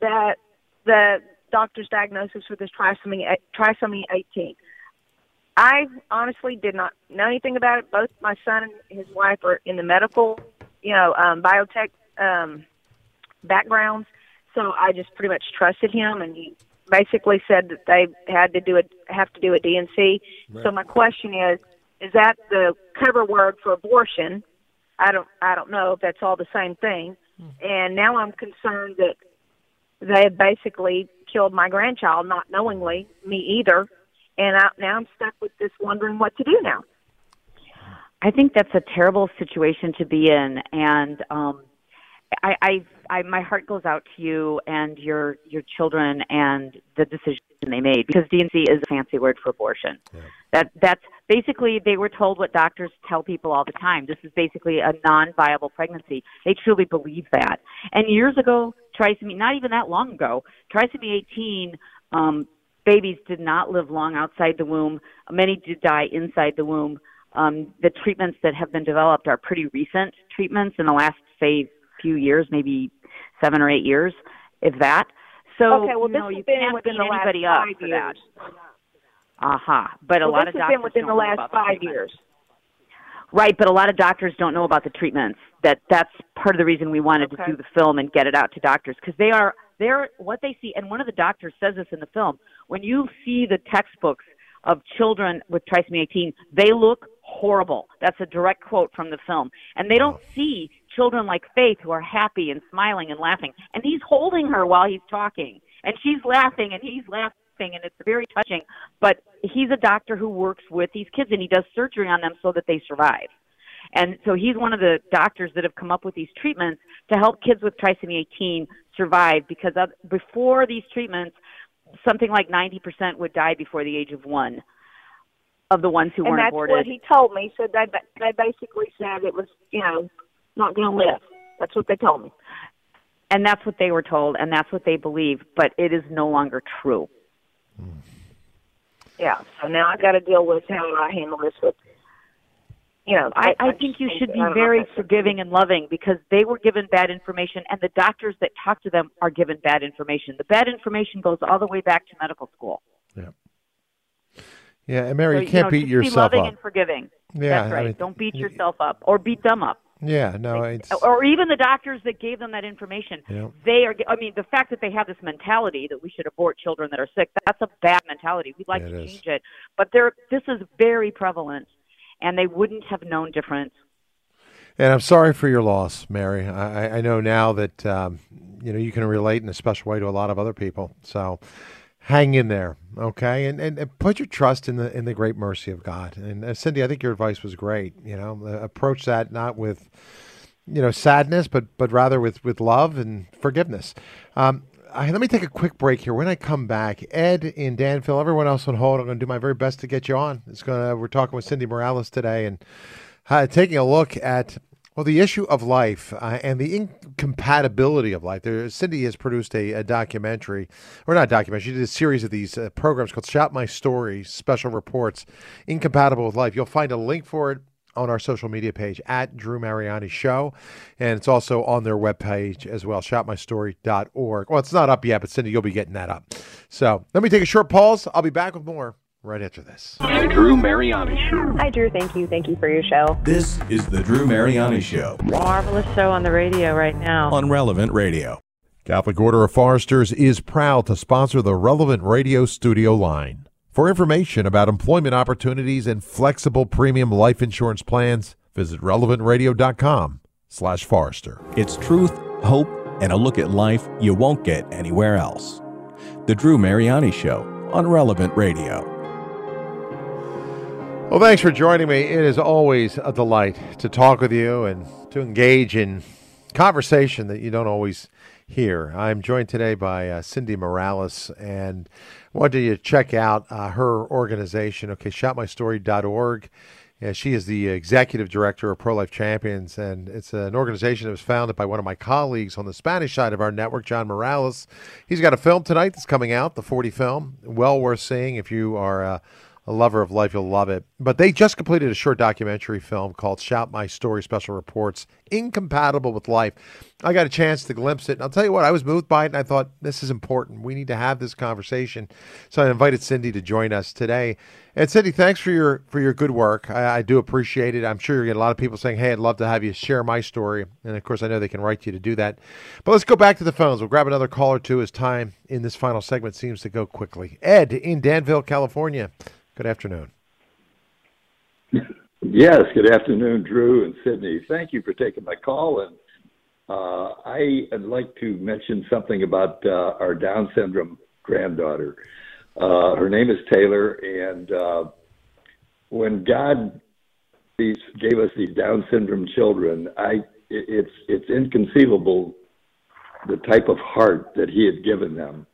that the doctor's diagnosis with this trisomy trisomy 18. I honestly did not know anything about it. Both my son and his wife are in the medical, you know, um, biotech um, backgrounds, so I just pretty much trusted him, and he basically said that they had to do a have to do a D&C. So my question is, is that the cover word for abortion? I don't I don't know if that's all the same thing. And now I'm concerned that they have basically killed my grandchild, not knowingly, me either. And I, now I'm stuck with this, wondering what to do now. I think that's a terrible situation to be in, and um, I, I, I, my heart goes out to you and your your children and the decision they made because D&C is a fancy word for abortion. Yeah. That that's basically they were told what doctors tell people all the time. This is basically a non-viable pregnancy. They truly believe that. And years ago, trisomy, not even that long ago, trisomy 18 um, babies did not live long outside the womb. Many did die inside the womb. Um, the treatments that have been developed are pretty recent treatments in the last, say, few years, maybe seven or eight years, if that. So okay, well, you this you has been can't within the last anybody up five for years. that. Aha. Uh-huh. But a well, lot this of has doctors been within the last five years. Right, but a lot of doctors don't know about the treatments. That that's part of the reason we wanted Okay. to do the film and get it out to doctors because they are they're what they see. And one of the doctors says this in the film. When you see the textbooks of children with trisomy 18, they look horrible. That's a direct quote from the film. And they don't oh. see children like Faith who are happy and smiling and laughing. And he's holding her while he's talking, and she's laughing and he's laughing and it's very touching. But he's a doctor who works with these kids and he does surgery on them so that they survive. And so he's one of the doctors that have come up with these treatments to help kids with trisomy 18 survive because of, before these treatments, something like 90% would die before the age of one of the ones who and weren't aborted. that's what he told me. So they they basically said it was, you know, not going to live. That's what they told me. and that's what they were told and that's what they believe, but it is no longer true. Yeah. So now I got to deal with how I handle this with, you know, I, I just think you should be very forgiving and loving because they were given bad information and the doctors that talk to them are given bad information. The bad information goes all the way back to medical school. Yeah, Yeah, and Mary, So, you can't know, beat just yourself be loving up. and forgiving. Yeah, That's I right. mean, Don't beat yourself up or beat them up. Yeah, no, it's Or even the doctors that gave them that information. Yeah. They are I mean the fact that they have this mentality that we should abort children that are sick, that's a bad mentality. We'd like to is. change it. But they're this is very prevalent and they wouldn't have known different. And I'm sorry for your loss, Mary. I, I- I know now that um, you know you can relate in a special way to a lot of other people. So hang in there, okay? And, and, and put your trust in the in the great mercy of God. And uh, Cindy, I think your advice was great. You know, uh, approach that not with you know sadness, but but rather with with love and forgiveness. Um, I, let me take a quick break here. When I come back, Ed in Danville, everyone else on hold, I'm going to do my very best to get you on. It's going to. We're talking with Cindy Morales today, and uh, taking a look at well the issue of life uh, and the incompatibility of life. There, Cindy has produced a, a documentary, or not documentary. She did a series of these uh, programs called "Shout My Story" special reports, incompatible with life. You'll find a link for it on our social media page at Drew Mariani Show, and it's also on their webpage as well, shoutmystory.org. Well, it's not up yet, but Cindy, you'll be getting that up. So let me take a short pause. I'll be back with more right after this. The Drew Mariani Show. Hi, Drew. Thank you. Thank you for your show. This is the Drew Mariani Show Marvelous show on the radio right now. on Relevant Radio. Catholic Order of Foresters is proud to sponsor the Relevant Radio Studio line. For information about employment opportunities and flexible premium life insurance plans, visit relevantradio.com slash Forester. It's truth, hope, and a look at life you won't get anywhere else. The Drew Mariani Show on Relevant Radio. Well, thanks for joining me. It is always a delight to talk with you and to engage in conversation that you don't always hear. I'm joined today by uh, Cindy Morales, and I wanted you to check out uh, her organization, okay, shoutmystory.org. Yeah, she is the executive director of Pro Life Champions, and it's an organization that was founded by one of my colleagues on the Spanish side of our network, John Morales. He's got a film tonight that's coming out, the 40 film. Well worth seeing if you are uh, a lover of life, you'll love it. But they just completed a short documentary film called Shout My Story Special Reports Incompatible with Life. I got a chance to glimpse it. And I'll tell you what, I was moved by it and I thought, this is important. We need to have this conversation. So I invited Cindy to join us today. And Cindy, thanks for your for your good work. I, I do appreciate it. I'm sure you're get a lot of people saying, hey, I'd love to have you share my story. And of course, I know they can write you to do that. But let's go back to the phones. We'll grab another call or two as time in this final segment seems to go quickly. Ed in Danville, California. Good afternoon. Yes, good afternoon, Drew and Cindy. Thank you for taking my call. And uh, I would like to mention something about uh, our Down syndrome granddaughter. Uh, her name is Taylor, and uh, when God these, gave us these Down syndrome children, I it's it's inconceivable the type of heart that He had given them.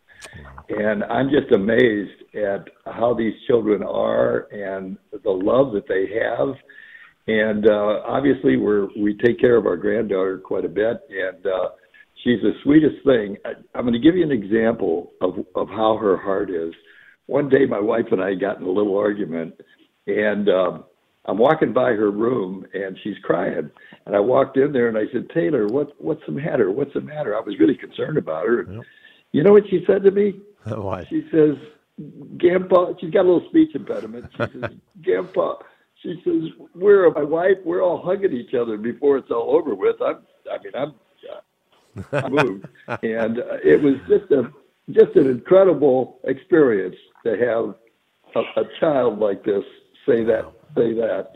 And I'm just amazed at how these children are and the love that they have. And uh, obviously, we're we take care of our granddaughter quite a bit, and uh, she's the sweetest thing. I, I'm going to give you an example of of how her heart is. One day, my wife and I got in a little argument, and um, I'm walking by her room, and she's crying. And I walked in there, and I said, "Taylor, what what's the matter? What's the matter?" I was really concerned about her. Yep. You know what she said to me? [laughs] What? She says, Grandpa, she's got a little speech impediment. She says, Grandpa, she says, we're my wife, we're all hugging each other before it's all over with. I'm, I mean, I'm, uh, moved, [laughs] and uh, it was just a, just an incredible experience to have a, a child like this say that, say that.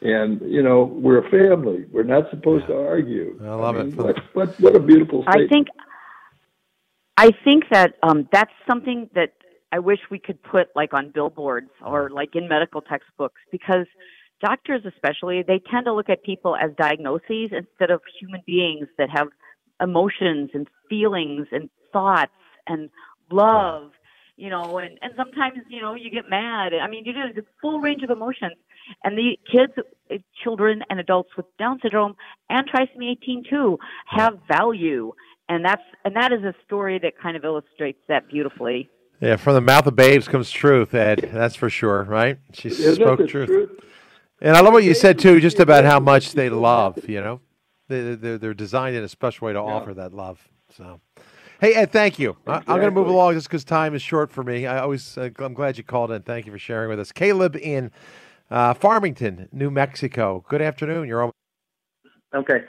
And you know, we're a family. We're not supposed to argue. I love I mean, it. What, what, what a beautiful statement. I think I think that um, that's something that I wish we could put like on billboards or like in medical textbooks because doctors especially they tend to look at people as diagnoses instead of human beings that have emotions and feelings and thoughts and love you know and and sometimes you know you get mad. I mean you do the full range of emotions. And the kids uh, children and adults with down syndrome and trisomy 18 too have value. And that's and that is a story that kind of illustrates that beautifully. Yeah, from the mouth of babes comes truth, Ed. That's for sure, right? She Isn't spoke the truth. truth? And I love what you said too, just about how much they love. You know, they, they're they're designed in a special way to offer that love. So, hey Ed, thank you. I, I'm going to move along just because time is short for me. I always uh, I'm glad you called in. Thank you for sharing with us, Caleb in uh, Farmington, New Mexico. Good afternoon. You're on. Okay.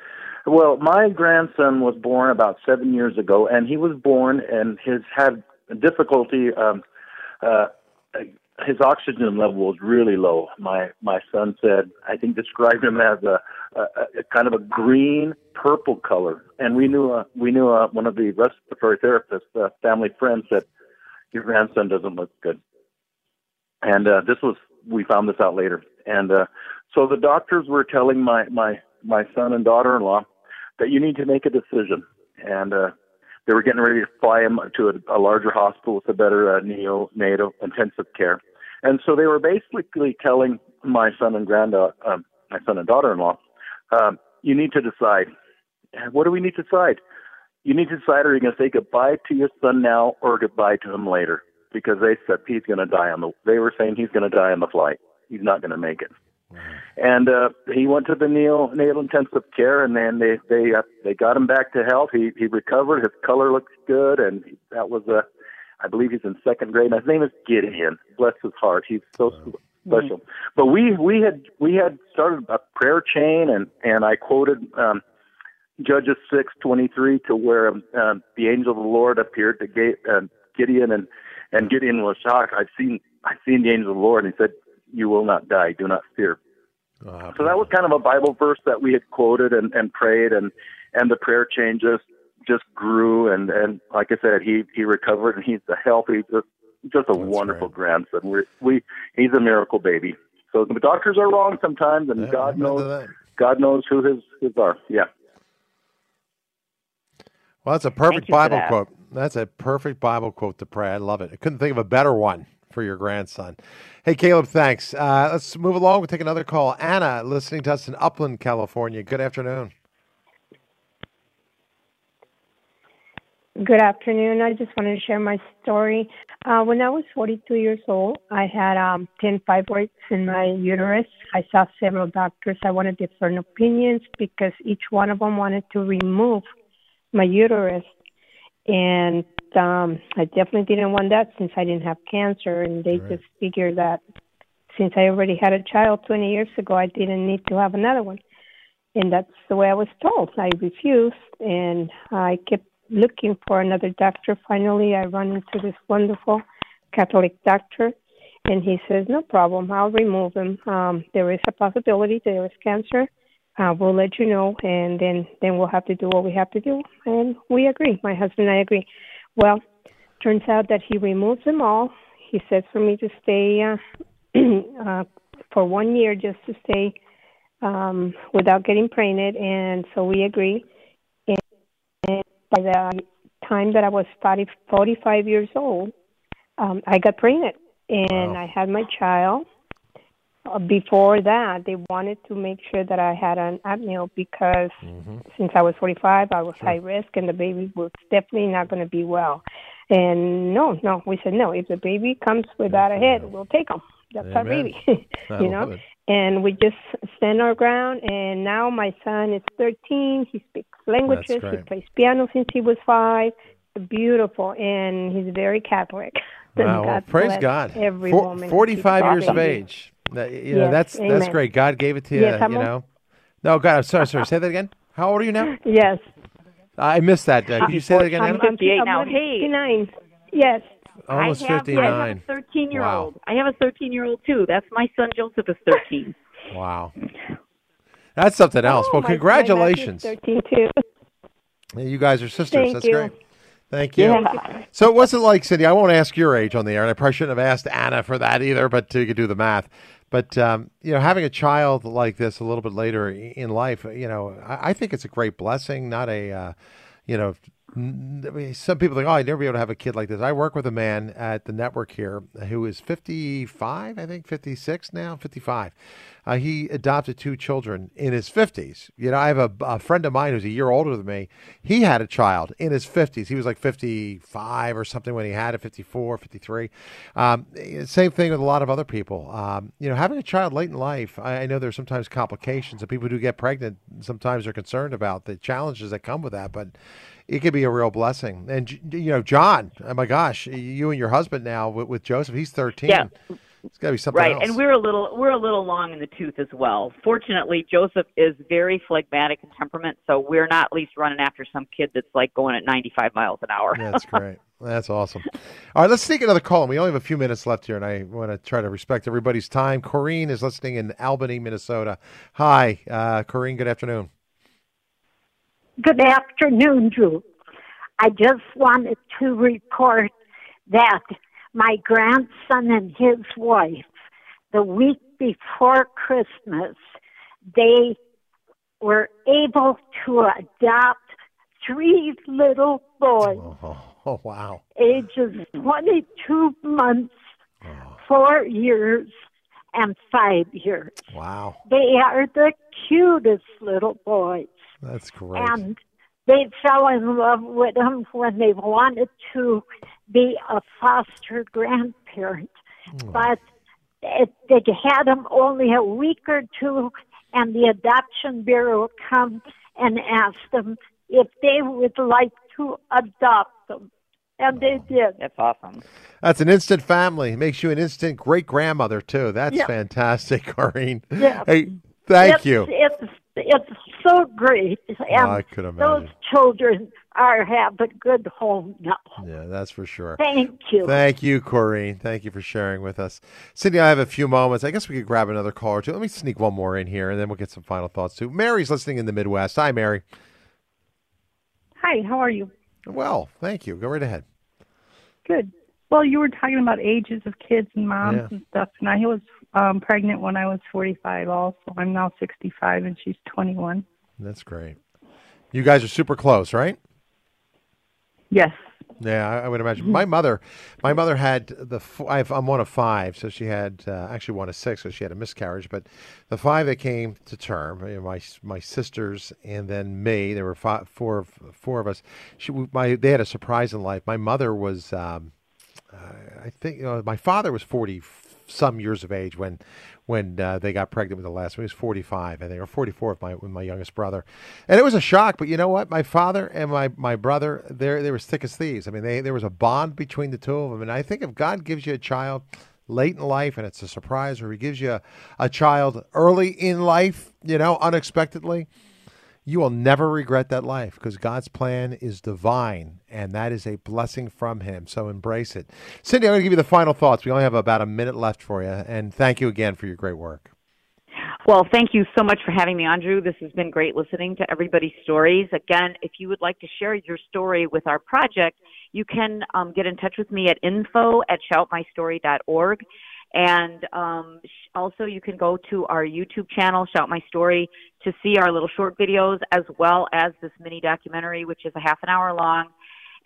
Well, my grandson was born about seven years ago, and he was born and has had difficulty. Um, uh, his oxygen level was really low. My my son said, I think described him as a, a, a kind of a green purple color. And we knew uh, we knew uh, one of the respiratory therapists, uh, family friend, said, your grandson doesn't look good. And uh, this was we found this out later. And uh, so the doctors were telling my my my son and daughter-in-law that you need to make a decision. And uh, they were getting ready to fly him to a, a larger hospital with a better uh, neonatal intensive care. And so they were basically telling my son and granddaughter, um, my son and daughter-in-law, um, you need to decide. What do we need to decide? You need to decide: Are you going to say goodbye to your son now, or goodbye to him later? Because they said he's going to die on the. They were saying he's going to die on the flight. He's not going to make it. And uh, he went to the neonatal intensive care, and then they they uh, they got him back to health. He he recovered. His color looks good, and that was a. I believe he's in second grade. And his name is Gideon. Bless his heart. He's so special. But we we had we had started a prayer chain, and and I quoted um, Judges six twenty three to where um, uh, the angel of the Lord appeared to Ga- uh, Gideon, and and Gideon was shocked. I've seen I've seen the angel of the Lord, and he said, "You will not die. Do not fear." So that was kind of a Bible verse that we had quoted and, and prayed, and and the prayer chain just just grew, and and like I said, he he recovered, and he's a healthy, just just a wonderful grandson. We we he's a miracle baby. So the doctors are wrong sometimes, and God knows God knows who his his are. Yeah. Well, that's a perfect Bible that. quote. That's a perfect Bible quote to pray. I love it. I couldn't think of a better one for your grandson. Hey, Caleb, thanks. Uh, let's move along. We'll take another call. Anna, listening to us in Upland, California. Good afternoon. Good afternoon. I just wanted to share my story. Uh, when I was 42 years old, I had um, 10 fibroids in my uterus. I saw several doctors. I wanted different opinions because each one of them wanted to remove my uterus. And um, I definitely didn't want that since I didn't have cancer. And they just figured that since I already had a child 20 years ago, I didn't need to have another one. And that's the way I was told. I refused, and I kept looking for another doctor. Finally, I run into this wonderful Catholic doctor, And he says, no problem, I'll remove him. Um, there is a possibility there is cancer. Uh, we'll let you know, and then then we'll have to do what we have to do. And we agree. My husband and I agree. Well, turns out that he removes them all. He says for me to stay uh, [clears throat] uh, for one year, just to stay um, without getting pregnant, and so we agree. And, and by the time that I was 40, 45 years old, um, I got pregnant and Wow. I had my child. Uh, before that, they wanted to make sure that I had an apnea because since I was 45, I was high risk and the baby was definitely not going to be well. And no, no, we said no. If the baby comes without a head, we'll take him. That's our baby, [laughs] you know. And we just stand our ground. And now my son is 13. He speaks languages. He plays piano since he was five. Beautiful, and he's very Catholic. [laughs] Wow, well, praise God. Every Four- woman. 45 years of age. That- you know, Yes, that's that's amen. great. God gave it to you, Yes, you know. No, God, I'm sorry, sorry. Say that again. How old are you now? Yes. I missed that. Uh, Could you say that again, I'm, 58 now. I'm 59. Yes. Almost I have, 59. I have a 13 year old. I have a 13 year old too. That's my son Joseph is 13. Wow. That's something else. well, Oh, my- congratulations. My nephew is 13 too. You guys are sisters. Thank That's you. great. Thank you. Yeah. So, what's it like, Cindy? I won't ask your age on the air, and I probably shouldn't have asked Anna for that either, but you could do the math. But, um, you know, having a child like this a little bit later in life, you know, I, I think it's a great blessing, not a, uh, you know, some people think, oh, I'd never be able to have a kid like this. I work with a man at the network here who is 55, I think, 56 now, 55. Uh, he adopted two children in his 50s. You know, I have a, a friend of mine who's a year older than me. He had a child in his 50s. He was like 55 or something when he had it, 54, 53. Um, same thing with a lot of other people. Um, you know, having a child late in life, I, I know there's sometimes complications, and people who get pregnant sometimes are concerned about the challenges that come with that, but it could be a real blessing. And, you know, John, oh my gosh, you and your husband now with, with Joseph, he's 13. Yeah. It's got to be something right, else. and we're a little we're a little long in the tooth as well. Fortunately, Joseph is very phlegmatic in temperament, so we're not at least running after some kid that's like going at 95 miles an hour. That's great. That's awesome. All right, let's sneak another call. in. We only have a few minutes left here, and I want to try to respect everybody's time. Corrine is listening in Albany, Minnesota. Hi, uh, Corrine. Good afternoon. Good afternoon, Drew. I just wanted to report that my grandson and his wife, the week before Christmas, they were able to adopt three little boys, Oh, [laughs] oh wow. ages 22 months, oh. four years, and five years. Wow. They are the cutest little boys That's great. and they fell in love with him when they wanted to be a foster grandparent. Hmm. But it, they had him only a week or two, and the adoption bureau come and asked them if they would like to adopt them, and they did. That's awesome. That's an instant family. It makes you an instant great grandmother, too. That's Yeah. fantastic, [laughs] Corrine. Yeah. Hey, thank It's- you. It's it's so great, and I could those children are have a good home now. Yeah, that's for sure. Thank you. Thank you, Corrine. Thank you for sharing with us. Cindy, I have a few moments. I guess we could grab another call or two. Let me sneak one more in here, and then we'll get some final thoughts, too. Mary's listening in the Midwest. Hi, Mary. Hi, how are you? Well, thank you. Go right ahead. Good. Well, you were talking about ages of kids and moms Yeah. and stuff, and I was um, pregnant when I was 45 also. I'm now 65 and she's 21. That's great. You guys are super close, right? Yes. Yeah, I, I would imagine. My mother, my mother had the. I've, I'm one of five, so she had uh, actually one of six, so she had a miscarriage. But the five that came to term, you know, my my sisters and then me, there were five, four, of- four of us. She, my, they had a surprise in life. My mother was, um, uh, I think, you know, my father was forty some years of age when when uh, they got pregnant with the last one. He was 45, I think, or 44 with my with my youngest brother, and it was a shock. But you know what? My father and my my brother, they they were thick as thieves. I mean, they there was a bond between the two of them, and I think if God gives you a child late in life and it's a surprise, or He gives you a, a child early in life, you know, unexpectedly. You will never regret that life because God's plan is divine and that is a blessing from Him. So embrace it. Cindy, I'm going to give you the final thoughts. We only have about a minute left for you. And thank you again for your great work. Well, thank you so much for having me on, Drew. This has been great listening to everybody's stories. Again, if you would like to share your story with our project, you can um, get in touch with me at info at shoutmystory.org. And um, also, you can go to our YouTube channel, Shout My Story, to see our little short videos as well as this mini documentary, which is a half an hour long.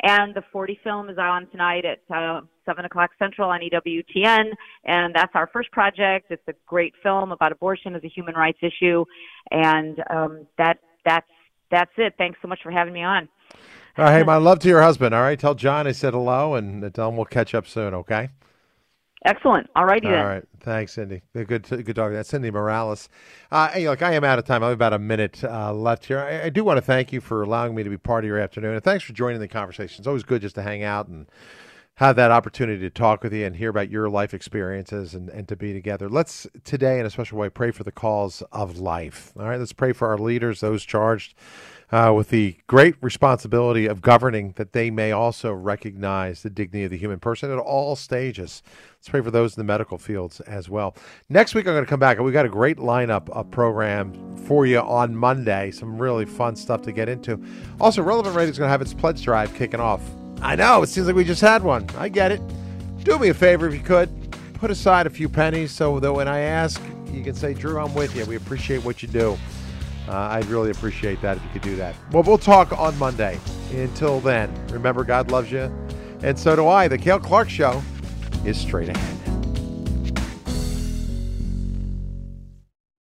And the 40 film is on tonight at uh, 7 o'clock Central on EWTN. And that's our first project. It's a great film about abortion as a human rights issue. And um, that that's that's it. Thanks so much for having me on. All right, hey, my love to your husband. All right, tell John I said hello, and tell him we'll catch up soon. Okay. Excellent. All righty All then. right. Thanks, Cindy. Good, good talk. That's Cindy Morales. Uh, hey, look, I am out of time. I have about a minute uh, left here. I, I, do want to thank you for allowing me to be part of your afternoon, and thanks for joining the conversation. It's always good just to hang out and have that opportunity to talk with you and hear about your life experiences and, and to be together. Let's today, in a special way, pray for the cause of life. All right, let's pray for our leaders, those charged uh, with the great responsibility of governing, that they may also recognize the dignity of the human person at all stages. Let's pray for those in the medical fields as well. Next week, I'm going to come back. And we've got a great lineup of programs for you on Monday. Some really fun stuff to get into. Also, Relevant Radio is going to have its pledge drive kicking off. I know, it seems like we just had one. I get it. Do me a favor if you could. Put aside a few pennies so that when I ask, you can say, Drew, I'm with you. We appreciate what you do. Uh, I'd really appreciate that if you could do that. Well, we'll talk on Monday. Until then, remember, God loves you, and so do I. The Cale Clarke Show is straight ahead.